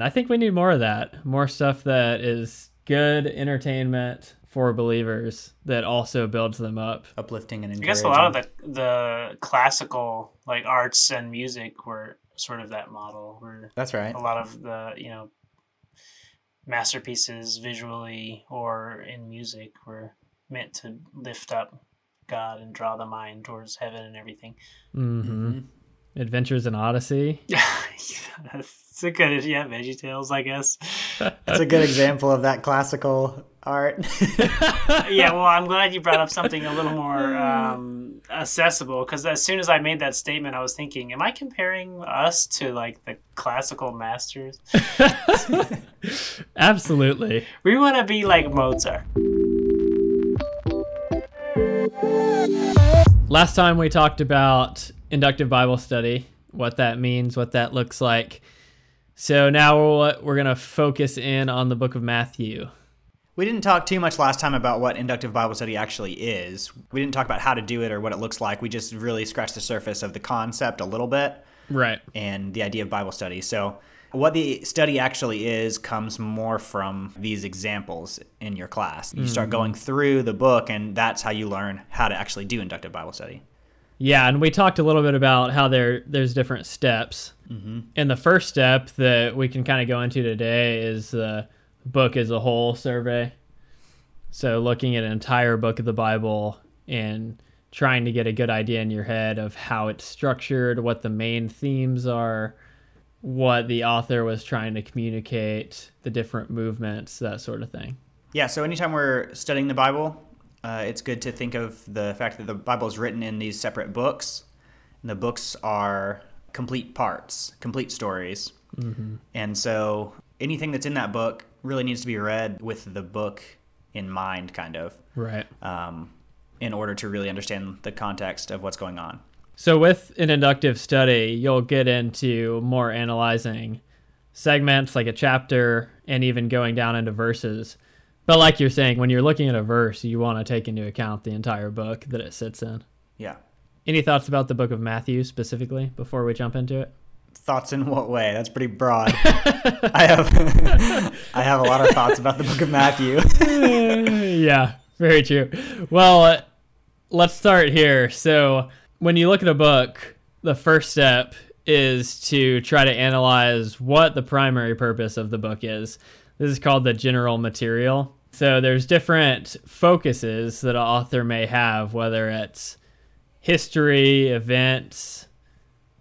I think we need more of that. More stuff that is good entertainment for believers that also builds them up. Uplifting and I encouraging. guess a lot of the the classical like arts and music were sort of that model where That's right. a lot of the you know masterpieces visually or in music were meant to lift up God and draw the mind towards heaven and everything. hmm Adventures in Odyssey. Yeah, it's a good yeah. Veggie Tales, I guess. That's a good example of that classical art. yeah, well, I'm glad you brought up something a little more um, accessible because as soon as I made that statement, I was thinking, am I comparing us to like the classical masters? Absolutely. We want to be like Mozart. Last time we talked about inductive Bible study, what that means, what that looks like. So now we're, we're going to focus in on the book of Matthew. we didn't talk too much last time about what inductive Bible study actually is. We didn't talk about how to do it or what it looks like. We just really scratched the surface of the concept a little bit Right. and the idea of Bible study. So, what the study actually is comes more from these examples in your class. You start mm-hmm. going through the book, and that's how you learn how to actually do inductive Bible study. Yeah, and we talked a little bit about how there there's different steps. Mm-hmm. And the first step that we can kind of go into today is the book as a whole survey. So looking at an entire book of the Bible and trying to get a good idea in your head of how it's structured, what the main themes are, what the author was trying to communicate, the different movements, that sort of thing. Yeah, so anytime we're studying the Bible, uh, it's good to think of the fact that the Bible is written in these separate books. And the books are complete parts, complete stories. And so anything that's in that book really needs to be read with the book in mind, kind of, Right. um, in order to really understand the context of what's going on. So with an inductive study, you'll get into more analyzing segments like a chapter and even going down into verses. But like you're saying, when you're looking at a verse, you want to take into account the entire book that it sits in. Yeah. Any thoughts about the book of Matthew specifically before we jump into it? Thoughts in what way? That's pretty broad. I have I have a lot of thoughts about the book of Matthew. yeah, very true. Well, uh, let's start here. So, when you look at a book, the first step is to try to analyze what the primary purpose of the book is. This is called the general material. So, there's different focuses that an author may have, whether it's history, events.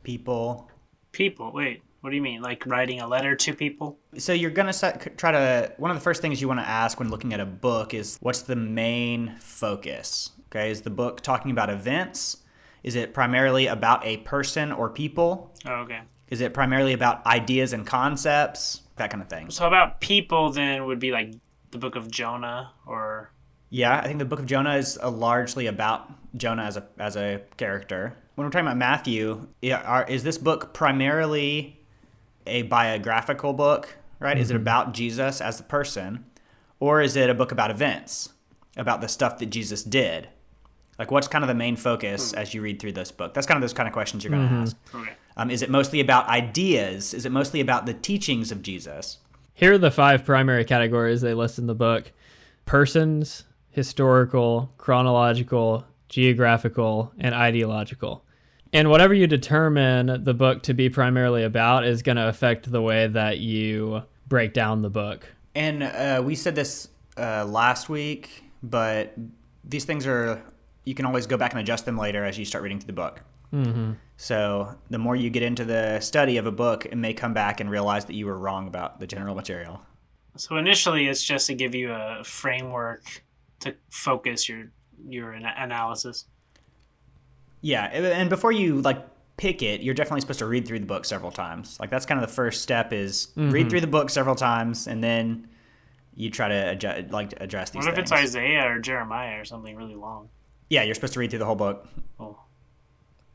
People People, wait, what do you mean? Like writing a letter to people? So you're gonna set, try to. One of the first things you want to ask when looking at a book is what's the main focus? Okay, is the book talking about events? Is it primarily about a person or people? Oh, okay. Is it primarily about ideas and concepts? That kind of thing. So about people then would be like the book of Jonah or Yeah, I think the book of Jonah is uh, largely about Jonah as a as a character. When we're talking about Matthew, yeah, are, is this book primarily a biographical book? Right? Is it about Jesus as the person, or is it a book about events, about the stuff that Jesus did? Like, what's kind of the main focus as you read through this book? That's kind of those kind of questions you're going to ask. okay. Um, is it mostly about ideas? Is it mostly about the teachings of Jesus? Here are the five primary categories they list in the book persons, historical, chronological, geographical, and ideological. And whatever you determine the book to be primarily about is going to affect the way that you break down the book. And uh, we said this uh, last week, but these things are you can always go back and adjust them later as you start reading through the book. Mm-hmm. So the more you get into the study of a book, it may come back and realize that you were wrong about the general material. So initially, it's just to give you a framework to focus your your analysis. Yeah, and and before you like pick it, you're definitely supposed to read through the book several times. Like that's kind of the first step is read mm-hmm. through the book several times, and then you try to adjust, like address these What if things. it's Isaiah or Jeremiah or something really long? yeah, you're supposed to read through the whole book Oh,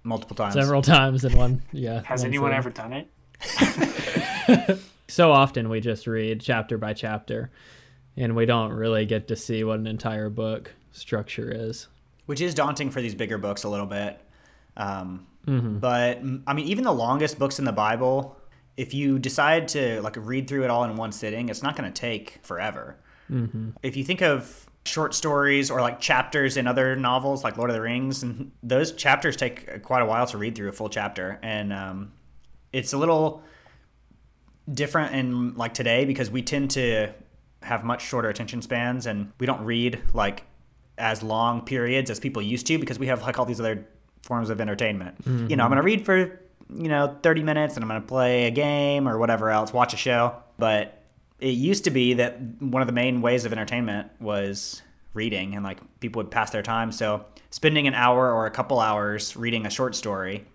multiple times. Several times in one. Yeah. has one anyone sitting. ever done it? So often we just read chapter by chapter, and we don't really get to see what an entire book structure is. which is daunting for these bigger books a little bit. Um, Mm-hmm. But mm, I mean, even the longest books in the Bible, if you decide to like read through it all in one sitting, it's not going to take forever. If you think of short stories or like chapters in other novels like Lord of the Rings, and those chapters take quite a while to read through a full chapter, and um, it's a little different in like today because we tend to have much shorter attention spans and we don't read like as long periods as people used to because we have like all these other forms of entertainment. You know, I'm going to read for, you know, 30 minutes and I'm going to play a game or whatever else, watch a show. But it used to be that one of the main ways of entertainment was reading and like people would pass their time. So spending an hour or a couple hours reading a short story,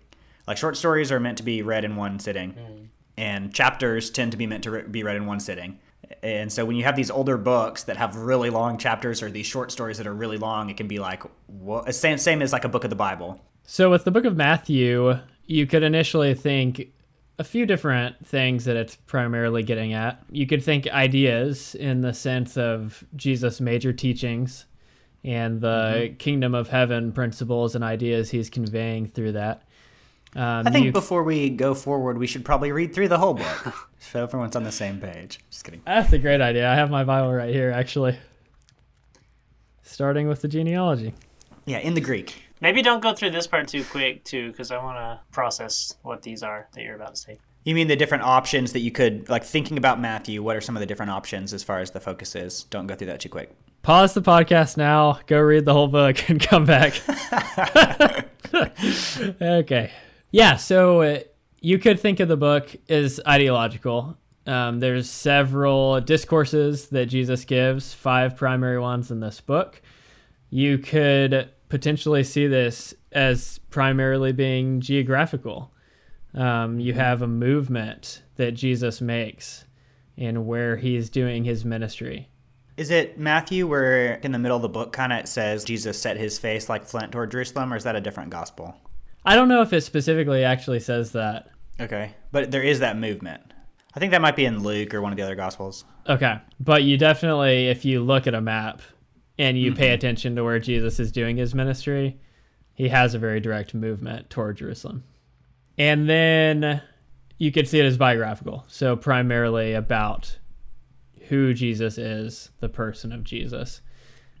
like short stories are meant to be read in one sitting mm. and chapters tend to be meant to re- be read in one sitting. And so when you have these older books that have really long chapters or these short stories that are really long, it can be like what, same same as like a book of the Bible. So with the book of Matthew, you could initially think a few different things that it's primarily getting at. You could think ideas in the sense of Jesus' major teachings and the kingdom of heaven principles and ideas he's conveying through that. Um, I think you- before we go forward, we should probably read through the whole book so everyone's on the same page. Just kidding. that's a great idea. I have my Bible right here, actually. Starting with the genealogy. Yeah, in the Greek. Maybe don't go through this part too quick, too, because I want to process what these are that you're about to say. You mean the different options that you could like thinking about Matthew? What are some of the different options as far as the focus is? Don't go through that too quick. Pause the podcast now, go read the whole book, and come back. okay. Yeah, so uh, you could think of the book as ideological. Um, there's several discourses that Jesus gives, five primary ones in this book. You could potentially see this as primarily being geographical. Um, you have a movement that Jesus makes and where he's doing his ministry. Is it Matthew where in the middle of the book kind of it says Jesus set his face like flint toward Jerusalem, or is that a different gospel? I don't know if it specifically actually says that. Okay, but there is that movement. I think that might be in Luke or one of the other gospels. Okay. But you definitely, if you look at a map and you pay mm-hmm. attention to where Jesus is doing his ministry, he has a very direct movement toward Jerusalem. And then you could see it as biographical. So primarily about who Jesus is, the person of Jesus.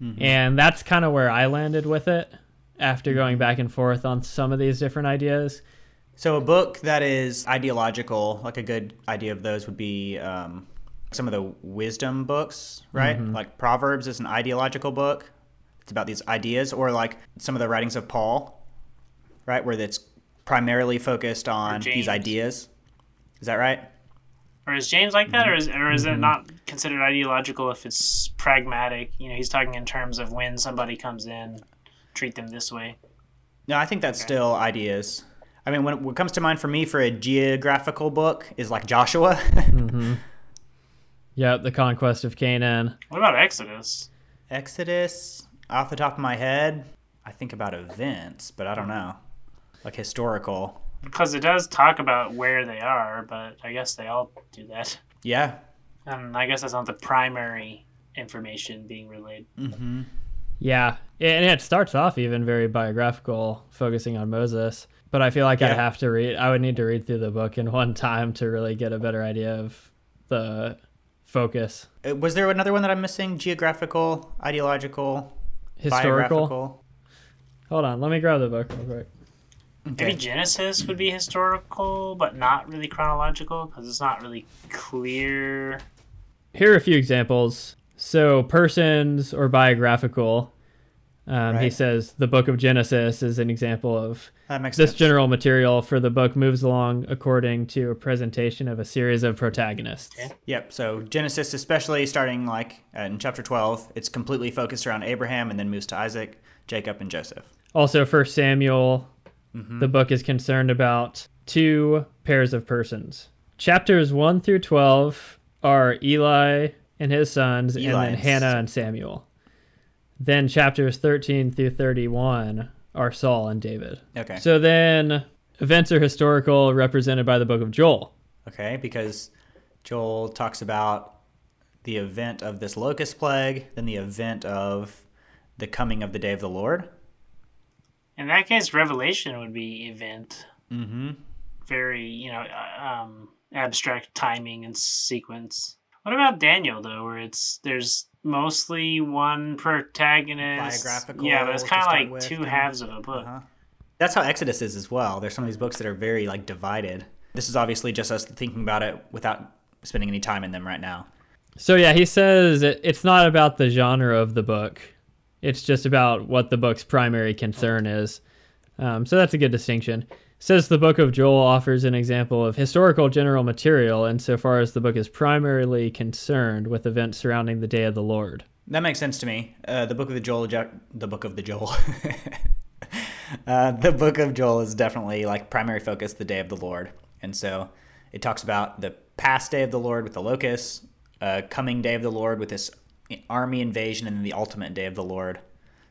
Mm-hmm. And that's kind of where I landed with it after going mm-hmm. back and forth on some of these different ideas. So a book that is ideological, like a good idea of those would be um, some of the wisdom books, right? Like Proverbs is an ideological book. It's about these ideas, or like some of the writings of Paul, right, where it's primarily focused on these ideas. Is that right? Or is James like that, or is, or is Mm-hmm. it not considered ideological if it's pragmatic? You know, he's talking in terms of when somebody comes in, treat them this way. No, I think that's still ideas. I mean, when what comes to mind for me for a geographical book is like Joshua. Yep, the conquest of Canaan. What about Exodus? Exodus, off the top of my head, I think about events, but I don't know. Like historical. Because it does talk about where they are, but I guess they all do that. Yeah. And I guess that's not the primary information being relayed. Mm-hmm. Yeah, and it starts off even very biographical, focusing on Moses. But I feel like I'd have to read. I would need to read through the book in one time to really get a better idea of the focus. Uh, Was there another one that I'm missing? Geographical, ideological, Historical. Hold on, let me grab the book real quick. Maybe Genesis would be historical, but not really chronological, because it's not really clear. Here are a few examples. So, persons or biographical. Um, He says the book of Genesis is an example of this sense. general material for the book moves along according to a presentation of a series of protagonists. Okay. Yep. So Genesis, especially starting like in chapter 12, it's completely focused around Abraham and then moves to Isaac, Jacob, and Joseph. Also, First Samuel, the book is concerned about two pairs of persons. Chapters 1 through 12 are Eli and his sons, and then and Hannah and Samuel. Then chapters 13 through 31 are Saul and David. Okay. So then events are historical, represented by the book of Joel. Okay, because Joel talks about the event of this locust plague, then the event of the coming of the day of the Lord. In that case, Revelation would be event. Mm-hmm. Very, you know, uh, um, abstract timing and sequence. What about Daniel though, where it's there's mostly one protagonist? Biographical Yeah, but it's kind of like two kinda. halves of a book. Uh-huh. That's how Exodus is as well. There's some of these books that are very like divided. This is obviously just us thinking about it without spending any time in them right now. So yeah, he says it, it's not about the genre of the book. It's just about what the book's primary concern is. Um, so that's a good distinction. Says the book of Joel offers an example of historical general material insofar as the book is primarily concerned with events surrounding the day of the Lord. That makes sense to me. Uh, the book of the Joel, the book of the Joel. uh, the book of Joel is definitely like primary focus, the day of the Lord, and so it talks about the past day of the Lord with the locusts, uh, coming day of the Lord with this army invasion, and then the ultimate day of the Lord.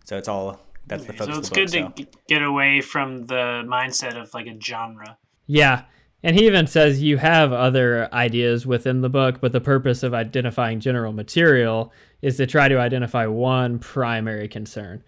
So it's all that's the focus So it's of the book. good so. to g- get away from the mindset of like a genre. Yeah. And he even says you have other ideas within the book, but the purpose of identifying general material is to try to identify one primary concern.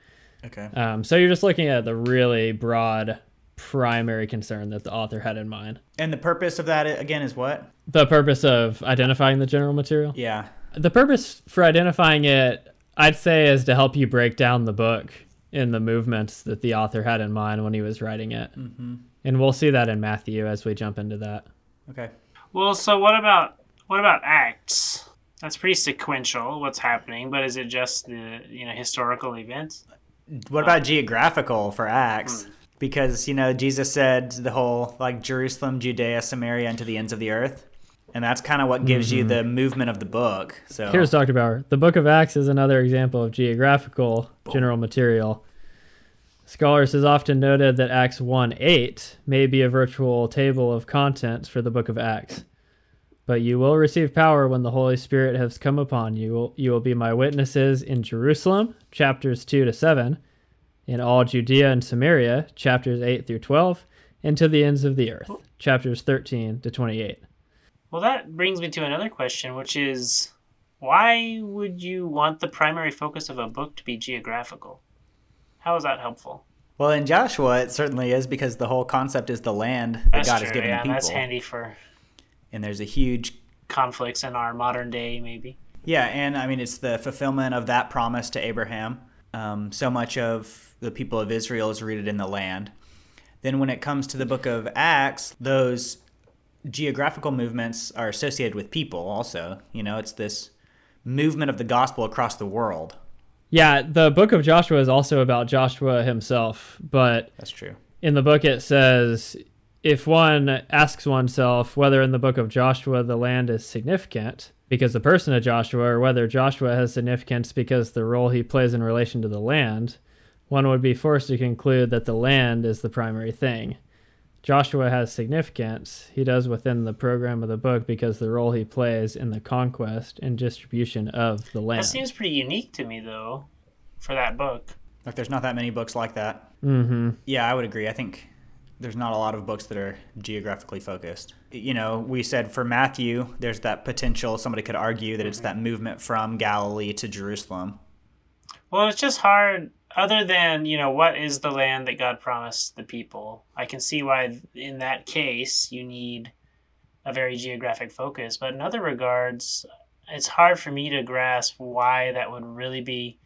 Okay. Um, so you're just looking at the really broad primary concern that the author had in mind. And the purpose of that again is what? The purpose of identifying the general material? Yeah. The purpose for identifying it, I'd say, is to help you break down the book in the movements that the author had in mind when he was writing it. Mm-hmm. And we'll see that in Matthew as we jump into that. Okay. Well, so what about what about Acts? That's pretty sequential. What's happening? But is it just the you know historical events? What about geographical for Acts? Because you know Jesus said the whole like Jerusalem, Judea, Samaria, and to the ends of the earth, and that's kind of what gives you the mm-hmm. movement of the book. So Here's Dr. Bauer. The Book of Acts is another example of geographical general material. Scholars has often noted that Acts 1 8 may be a virtual table of contents for the Book of Acts. But you will receive power when the Holy Spirit has come upon you. You will be my witnesses in Jerusalem, chapters 2 to 7, in all Judea and Samaria, chapters 8 through 12, and to the ends of the earth, chapters 13 to 28. Well, that brings me to another question, which is why would you want the primary focus of a book to be geographical? How is that helpful? well, in Joshua, it certainly is because the whole concept is the land that That's God true. has given yeah, the people, that's handy for and there's a huge conflicts in our modern day, maybe. Yeah, and I mean, it's the fulfillment of that promise to Abraham. Um, so much of the people of Israel is rooted in the land. Then, when it comes to the book of Acts, those geographical movements are associated with people also. You know, it's this movement of the gospel across the world. Yeah, the book of Joshua is also about Joshua himself, but That's true. in the book it says if one asks oneself whether in the book of Joshua the land is significant because the person of Joshua, or whether Joshua has significance because the role he plays in relation to the land, one would be forced to conclude that the land is the primary thing. Joshua has significance, he does within the program of the book because the role he plays in the conquest and distribution of the land. That seems pretty unique to me, though, for that book. Like, there's not that many books like that. mm-hmm. Yeah, I would agree. I think there's not a lot of books that are geographically focused. You know, we said for Matthew, there's that potential, somebody could argue that it's that movement from Galilee to Jerusalem. Well, it's just hard. Other than you know, what is the land that God promised the people? I can see why, in that case, you need a very geographic focus. But in other regards, it's hard for me to grasp why that would really be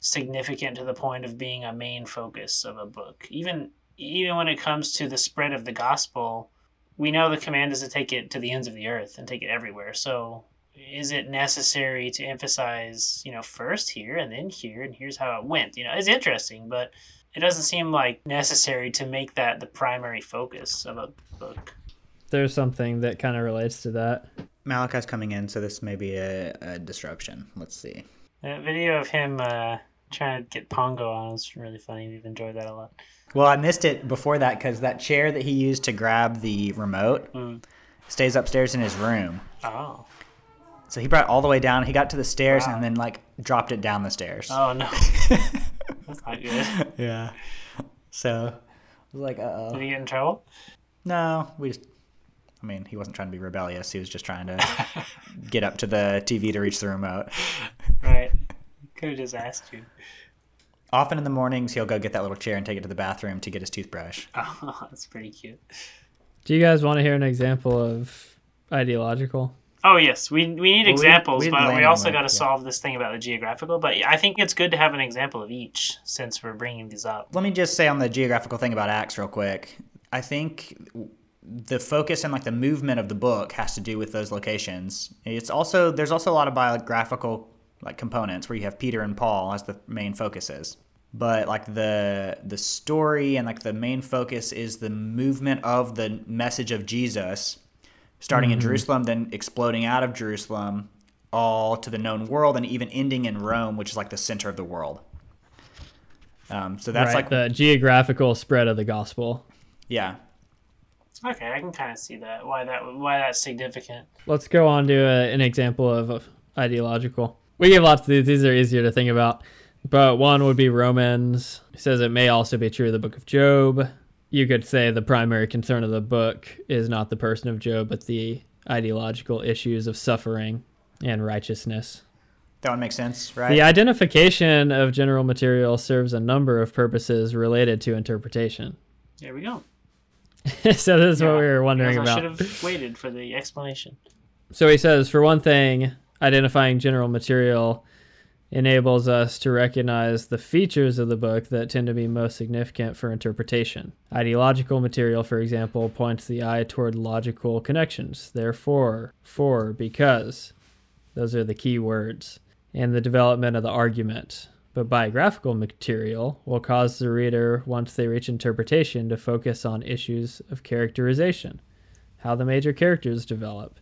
significant to the point of being a main focus of a book. Even even when it comes to the spread of the gospel, we know the command is to take it to the ends of the earth and take it everywhere. So is it necessary to emphasize, you know, first here and then here and here's how it went? You know, it's interesting, but it doesn't seem like necessary to make that the primary focus of a book. There's something that kind of relates to that. Malachi's coming in, so this may be a, a disruption. Let's see. That video of him uh, trying to get Pongo on was really funny. We've enjoyed that a lot. Well, I missed it before that because that chair that he used to grab the remote Mm. stays upstairs in his room. Oh. So he brought it all the way down. He got to the stairs Wow. and then like dropped it down the stairs. Oh no. That's not good. yeah. So I was like, uh Did oh. he get in trouble? No, we just. I mean, he wasn't trying to be rebellious. He was just trying to get up to the TV to reach the remote. Right. Could have just asked you. Often in the mornings, he'll go get that little chair and take it to the bathroom to get his toothbrush. Oh, that's pretty cute. Do you guys want to hear an example of ideological? Oh yes, we we need we- examples, we but we also got to yeah. solve this thing about the geographical. But I think it's good to have an example of each since we're bringing these up. Let me just say on the geographical thing about Acts real quick. I think the focus and like the movement of the book has to do with those locations. It's also there's also a lot of biographical like components where you have Peter and Paul as the main focuses. But like the the story and like the main focus is the movement of the message of Jesus starting in Jerusalem then exploding out of Jerusalem all to the known world and even ending in Rome, which is like the center of the world. Um, so that's right, like the geographical spread of the gospel. yeah, Okay, I can kind of see that why that why that's significant. Let's go on to a, an example of, of ideological. We give lots of these. These are easier to think about. But one would be Romans. It says it may also be true of the book of Job. You could say the primary concern of the book is not the person of Job, but the ideological issues of suffering and righteousness. that would make sense, right? The identification of general material serves a number of purposes related to interpretation. There we go. so this is what we were wondering Because I about. should have waited for the explanation. So he says, for one thing, identifying general material enables us to recognize the features of the book that tend to be most significant for interpretation. Ideological material, for example, points the eye toward logical connections. Therefore, for, because, those are the key words, and the development of the argument. But biographical material will cause the reader, once they reach interpretation, to focus on issues of characterization, how the major characters develop,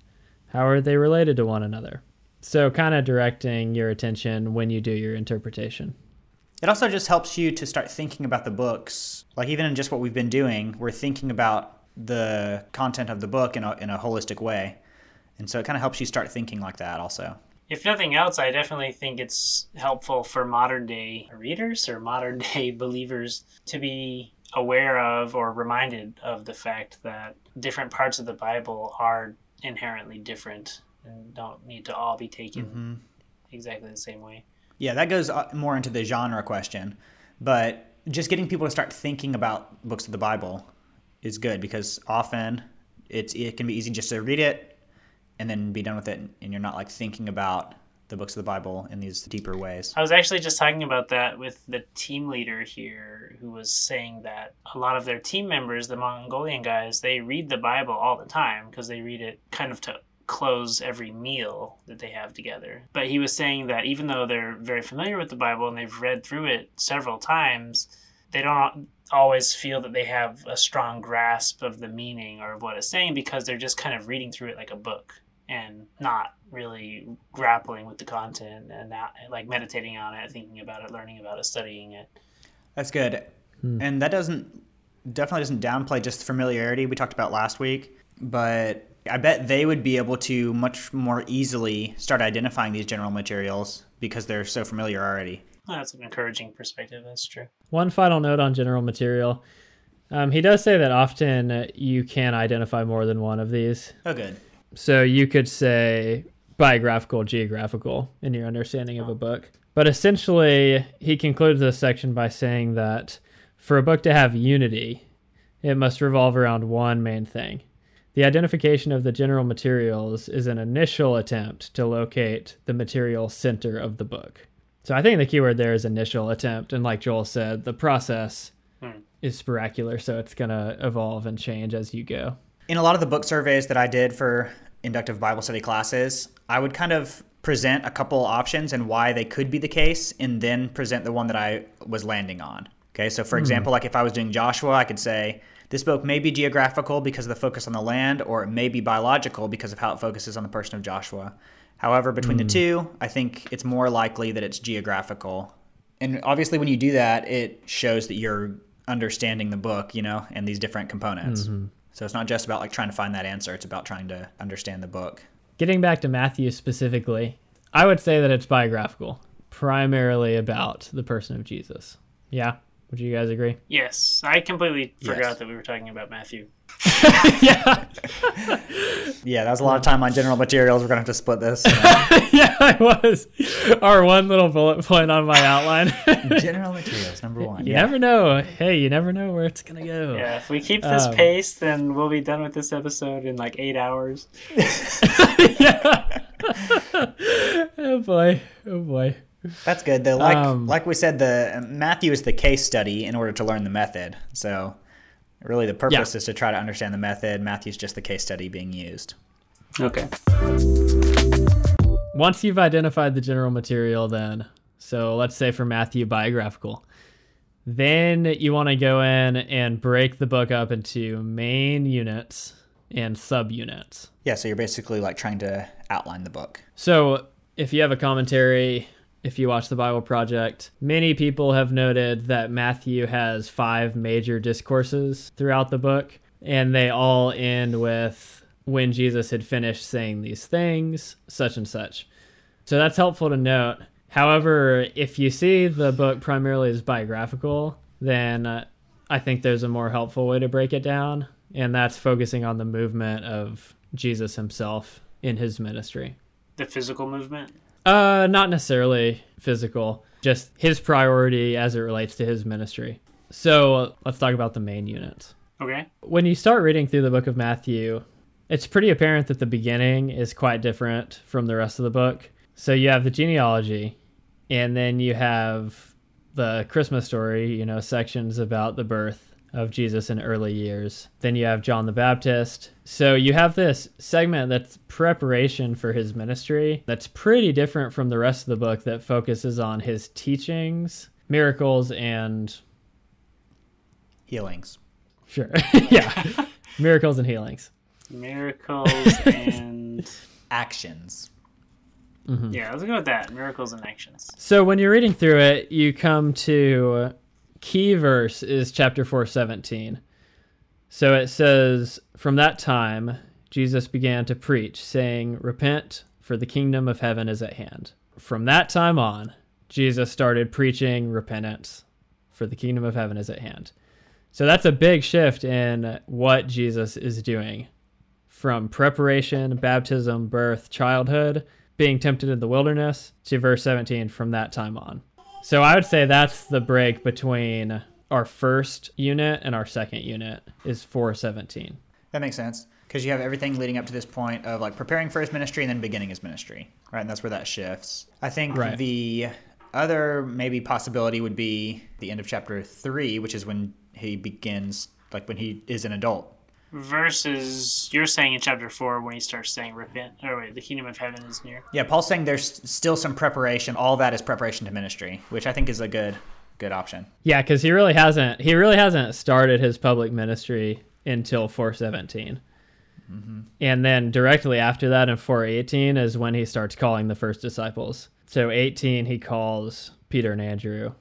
how are they related to one another? So, kind of directing your attention when you do your interpretation. It also just helps you to start thinking about the books. Like even in just what we've been doing, we're thinking about the content of the book in a, in a holistic way. And so it kind of helps you start thinking like that also. If nothing else, I definitely think it's helpful for modern day readers or modern day believers to be aware of or reminded of the fact that different parts of the Bible are inherently different and don't need to all be taken exactly the same way. Yeah, that goes uh, more into the genre question. But just getting people to start thinking about books of the Bible is good because often it's it can be easy just to read it and then be done with it and you're not like thinking about the books of the Bible in these deeper ways. I was actually just talking about that with the team leader here, who was saying that a lot of their team members, the Mongolian guys, they read the Bible all the time because they read it kind of to close every meal that they have together. But he was saying that even though they're very familiar with the Bible and they've read through it several times, they don't always feel that they have a strong grasp of the meaning or of what it's saying because they're just kind of reading through it like a book and not really grappling with the content and not like meditating on it, thinking about it, learning about it, studying it. That's good. Hmm. And that doesn't definitely doesn't downplay just familiarity we talked about last week, but I bet they would be able to much more easily start identifying these general materials because they're so familiar already. That's an encouraging perspective. That's true. One final note on general material. Um, he does say that often you can identify more than one of these. Oh, good. So you could say biographical, geographical in your understanding of a book. But essentially, he concludes this section by saying that for a book to have unity, it must revolve around one main thing. The identification of the general materials is an initial attempt to locate the material center of the book. So I think the keyword there is initial attempt. And like Joel said, the process Hmm. is spiracular, so it's going to evolve and change as you go. In a lot of the book surveys that I did for inductive Bible study classes, I would kind of present a couple options and why they could be the case, and then present the one that I was landing on. Okay, so for example, like if I was doing Joshua, I could say this book may be geographical because of the focus on the land, or it may be biological because of how it focuses on the person of Joshua. However, between the hmm. two, I think it's more likely that it's geographical. And obviously, when you do that, it shows that you're understanding the book, you know, and these different components. Mm-hmm. So it's not just about like trying to find that answer, it's about trying to understand the book. Getting back to Matthew specifically, I would say that it's biographical, primarily about the person of Jesus. Yeah. Would you guys agree? Yes, I completely forgot Yes. that we were talking about Matthew. yeah. Yeah, that was a lot of time on general materials. We're gonna have to split this. yeah, I was. Our one little bullet point on my outline. general materials number one. you never know. Hey, you never know where it's gonna go. Yeah, if we keep this Um, pace, then we'll be done with this episode in like eight hours. yeah. oh boy. Oh boy. That's good. The like Um, like we said, the Matthew is the case study in order to learn the method. So really, the purpose Yeah. is to try to understand the method. Matthew's just the case study being used. Okay. Once you've identified the general material, then, so let's say for Matthew, biographical, then you want to go in and break the book up into main units and subunits. Yeah, so you're basically like trying to outline the book. So, if you have a commentary, if you watch the Bible Project, many people have noted that Matthew has five major discourses throughout the book, and they all end with when Jesus had finished saying these things, such and such. So, that's helpful to note. However, if you see the book primarily as biographical, then uh, I think there's a more helpful way to break it down, and that's focusing on the movement of Jesus himself in his ministry. The physical movement. Uh, not necessarily physical, just his priority as it relates to his ministry. So let's talk about the main units. Okay. When you start reading through the book of Matthew, it's pretty apparent that the beginning is quite different from the rest of the book. So you have the genealogy, and then you have the Christmas story, you know, sections about the birth of Jesus in early years. Then you have John the Baptist. So you have this segment that's preparation for his ministry that's pretty different from the rest of the book that focuses on his teachings, miracles, and Healings. sure, yeah, miracles and healings. Miracles and Actions. Mm-hmm. yeah, let's go with that. Miracles and actions. So when you're reading through it, you come to key verse is chapter 417. So it says, From that time, Jesus began to preach, saying, Repent, for the kingdom of heaven is at hand. From that time on, Jesus started preaching repentance, for the kingdom of heaven is at hand. So that's a big shift in what Jesus is doing from preparation, baptism, birth, childhood, being tempted in the wilderness to verse 17 from that time on. So I would say that's the break between our first unit and our second unit is 417. That makes sense because you have everything leading up to this point of like preparing for his ministry and then beginning his ministry, right? And that's where that shifts. I think Right. the other maybe possibility would be the end of chapter three, which is when he begins, like when he is an adult. Versus you're saying in chapter four when he starts saying repent or wait, the kingdom of heaven is near. Yeah, Paul's saying there's still some preparation. All that is preparation to ministry, which I think is a good good option. Yeah, cuz he really hasn't he really hasn't started his public ministry until 417. Mm-hmm. And then directly after that in 418 is when he starts calling the first disciples. So 18 he calls Peter and Andrew.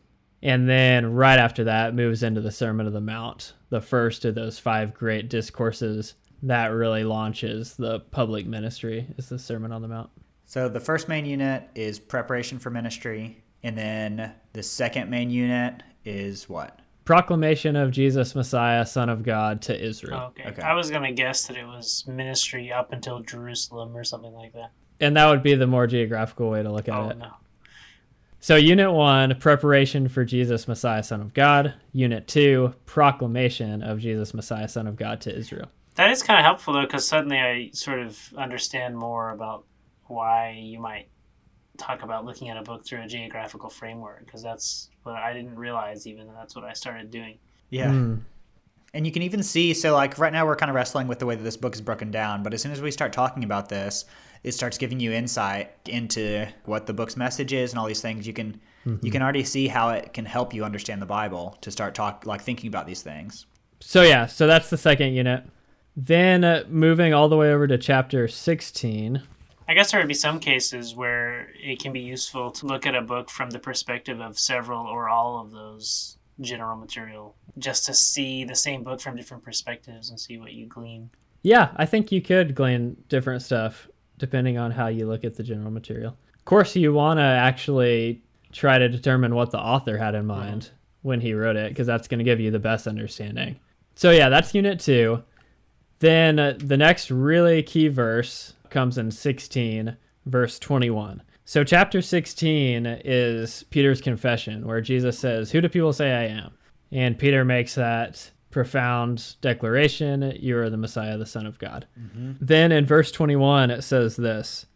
And then right after that moves into the Sermon of the Mount, the first of those five great discourses that really launches the public ministry is the Sermon on the Mount. So the first main unit is preparation for ministry, and then the second main unit is what? Proclamation of Jesus Messiah, Son of God to Israel. Oh, okay. Okay. I was gonna guess that it was ministry up until Jerusalem or something like that. And that would be the more geographical way to look at Oh it. no. So, Unit 1, preparation for Jesus Messiah, Son of God. Unit 2, proclamation of Jesus Messiah, Son of God to Israel. That is kind of helpful though, because suddenly I sort of understand more about why you might talk about looking at a book through a geographical framework, because that's what I didn't realize even that that's what I started doing. Yeah. Hmm. And you can even see, so like right now we're kind of wrestling with the way that this book is broken down, but as soon as we start talking about this, it starts giving you insight into what the book's message is and all these things. You can you can already see how it can help you understand the Bible to start talk like thinking about these things. So, yeah, so that's the second unit. Then uh, moving all the way over to chapter 16. I guess there would be some cases where it can be useful to look at a book from the perspective of several or all of those general material, just to see the same book from different perspectives and see what you glean. Yeah, I think you could glean different stuff depending on how you look at the general material. Of course, you want to actually try to determine what the author had in mind when he wrote it because that's going to give you the best understanding. So, yeah, that's unit two. Then uh, the next really key verse comes in 16, verse 21. So, chapter 16 is Peter's confession, where Jesus says, Who do people say I am? And Peter makes that profound declaration You are the Messiah, the Son of God. Mm-hmm. Then in verse 21, it says this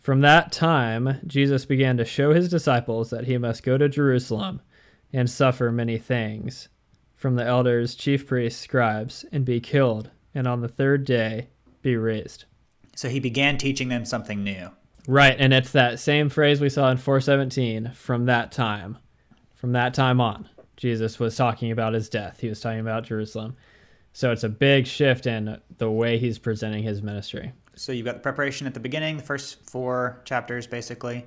From that time, Jesus began to show his disciples that he must go to Jerusalem and suffer many things from the elders, chief priests, scribes, and be killed, and on the third day be raised. So he began teaching them something new. Right, and it's that same phrase we saw in 417 from that time. From that time on, Jesus was talking about his death. He was talking about Jerusalem. So it's a big shift in the way he's presenting his ministry. So you've got the preparation at the beginning, the first four chapters basically.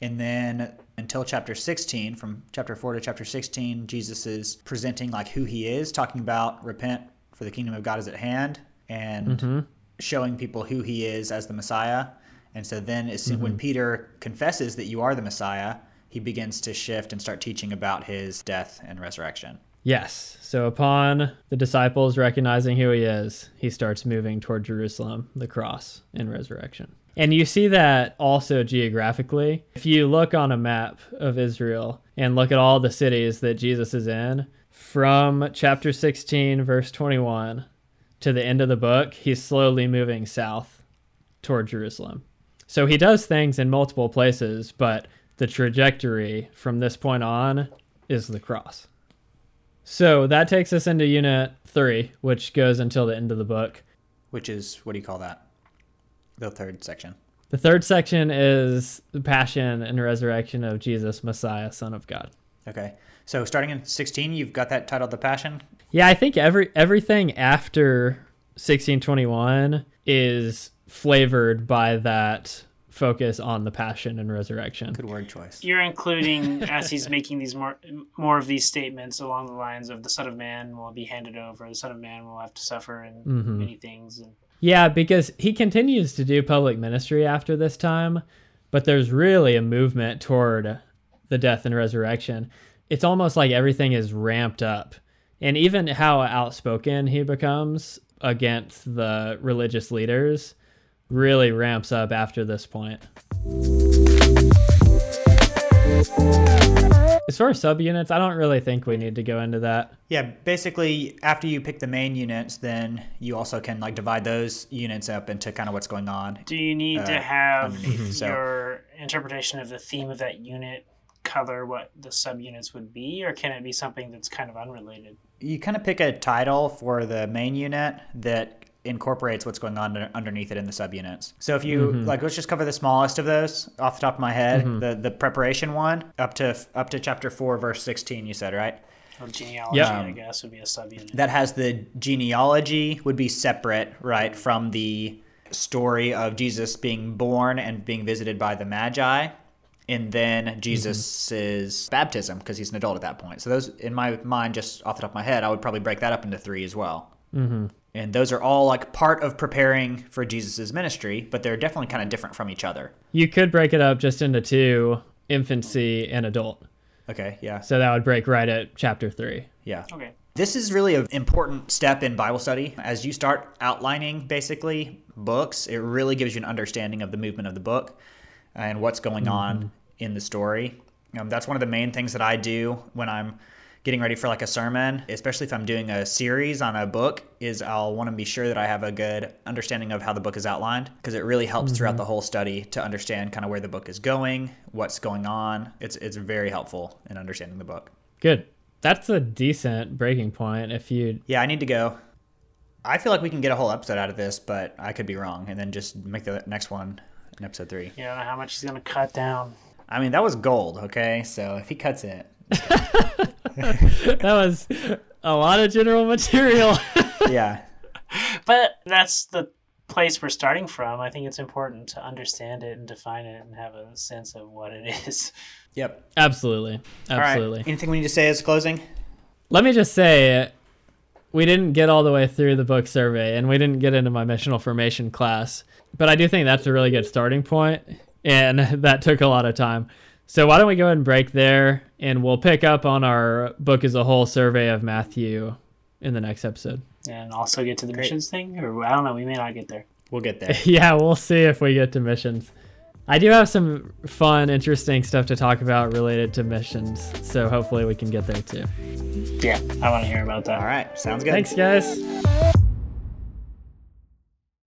And then until chapter 16, from chapter 4 to chapter 16, Jesus is presenting like who he is, talking about repent for the kingdom of God is at hand and mm-hmm. showing people who he is as the Messiah. And so then as soon when mm-hmm. Peter confesses that you are the Messiah, he begins to shift and start teaching about his death and resurrection. Yes. So upon the disciples recognizing who he is, he starts moving toward Jerusalem, the cross, and resurrection. And you see that also geographically. If you look on a map of Israel and look at all the cities that Jesus is in, from chapter 16, verse 21 to the end of the book, he's slowly moving south toward Jerusalem. So he does things in multiple places, but the trajectory from this point on is the cross. So that takes us into unit three, which goes until the end of the book. Which is what do you call that? The third section. The third section is the passion and resurrection of Jesus, Messiah, Son of God. Okay. So starting in 16, you've got that titled The Passion. Yeah, I think every everything after 1621 is flavored by that focus on the passion and resurrection. Good word choice. You're including as he's making these more more of these statements along the lines of the Son of Man will be handed over, the Son of Man will have to suffer and mm-hmm. many things. And Yeah, because he continues to do public ministry after this time, but there's really a movement toward the death and resurrection. It's almost like everything is ramped up. And even how outspoken he becomes against the religious leaders really ramps up after this point. As far as subunits, I don't really think we need to go into that. Yeah, basically, after you pick the main units, then you also can like divide those units up into kind of what's going on. do you need Uh, to have underneath, so- your interpretation of the theme of that unit color what the subunits would be, or can it be something that's kind of unrelated? You kind of pick a title for the main unit that incorporates what's going on underneath it in the subunits. So if you mm-hmm. like, let's just cover the smallest of those off the top of my head. Mm-hmm. The the preparation one up to up to chapter four, verse sixteen. You said right. Or genealogy, Yeah. I guess, would be a subunit. that has the genealogy would be separate right from the story of jesus being born and being visited by the magi and then mm-hmm. jesus's baptism because he's an adult at that point so those in my mind just off the top of my head i would probably break that up into three as well mm-hmm. And those are all like part of preparing for jesus's ministry but they're definitely kind of different from each other You could break it up just into two infancy and adult. okay yeah So that would break right at chapter three. yeah Okay. This is really an important step in Bible study. As you start outlining basically books, it really gives you an understanding of the movement of the book and what's going on in the story. Um, that's one of the main things that I do when I'm getting ready for like a sermon, especially if I'm doing a series on a book, is I'll want to be sure that I have a good understanding of how the book is outlined because it really helps throughout mm-hmm. the whole study to understand kind of where the book is going, what's going on. It's it's very helpful in understanding the book. Good. That's a decent breaking point. If you, Yeah, I need to go. I feel like we can get a whole episode out of this, but I could be wrong, and then just make the next one in episode three. You don't know how much he's going to cut down. I mean, that was gold, okay? So if he cuts it, that was a lot of general material. yeah, But that's the place we're starting from. I think it's important to understand it and define it and have a sense of what it is. yep. Absolutely. All right. Absolutely. Anything we need to say as closing? Let me just say, we didn't get all the way through the book survey and we didn't get into my missional formation class, but I do think that's a really good starting point, and that took a lot of time. So why don't we go ahead and break there, and we'll pick up on our book as a whole survey of Matthew in the next episode. And also get to the missions thing, or I don't know. We may not get there. We'll get there. yeah, we'll see if we get to missions. I do have some fun, interesting stuff to talk about related to missions, so hopefully we can get there too. Yeah, I want to hear about that. All right, sounds good. Thanks, guys.